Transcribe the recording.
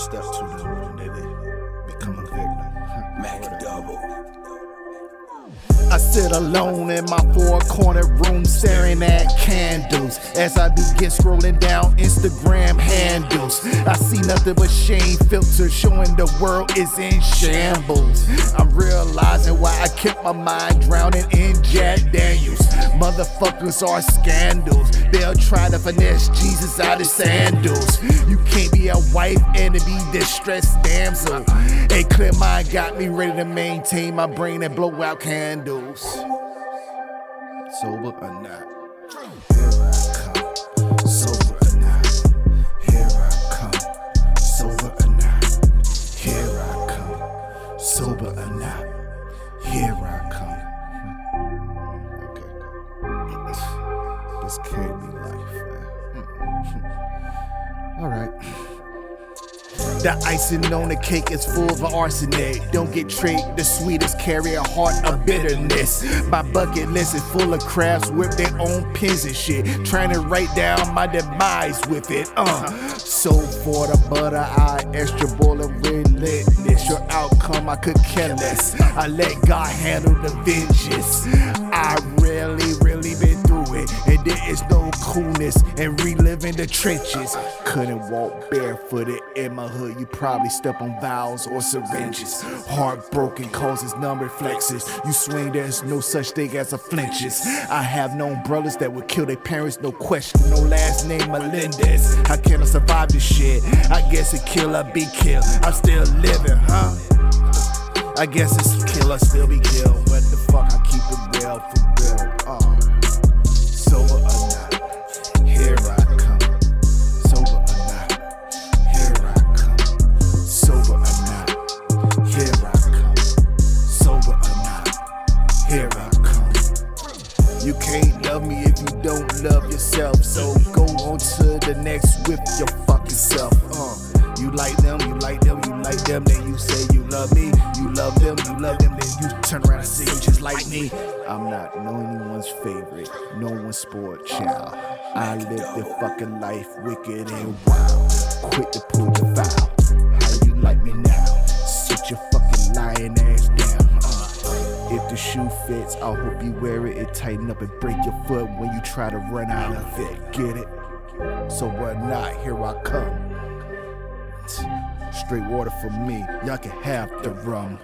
step to then they become a victim. MakDouble. I sit alone in my four corner room staring at candles as I begin scrolling down Instagram handles. I see nothing but shame filters showing the world is in shambles. I'm realizing why I kept my mind drowning in Jack Daniels. Motherfuckers are scandals. They'll try to finesse Jesus out of sandals. You can't be a wife and be distressed damsel. A clear mind got me ready to maintain my brain and blow out candles. Sober or not, here I come. Sober or not, here I come. Sober or not, here I come. Sober or not, here I come. Can't be life. All right. The icing on the cake is full of arsenic. Don't get tricked, the sweetest carry a heart of bitterness. My bucket list is full of crafts with their own pins and shit. Trying to write down my demise with it. Uh. So for the butter, I extra boiling relentless. Your outcome, I could care less. I let God handle the vengeance. I really, coolness and reliving the trenches. Couldn't walk barefooted in my hood. You probably step on valves or syringes. Heartbroken causes numb reflexes. You swing, there's no such thing as a flinches. I have known brothers that would kill their parents, no question. No last name Menendez. How can I survive this shit? I guess it kill or be killed. I'm still living, huh? I guess it's kill or still be killed. What the fuck? I keep it real. Can't love me if you don't love yourself. So go on to the next with your fucking self. Uh, you like them, you like them, you like them, then you say you love me. You love them, you love them, then you turn around and say you just like me. I'm not no anyone's favorite, no one's sport child. I live the fucking life wicked and wild. Quit to pull the foul. Shoe fits, I hope you wear it. It tighten up and break your foot when you try to run out of it. Get it? So what not? Here I come. Straight water for me. Y'all can have the rum.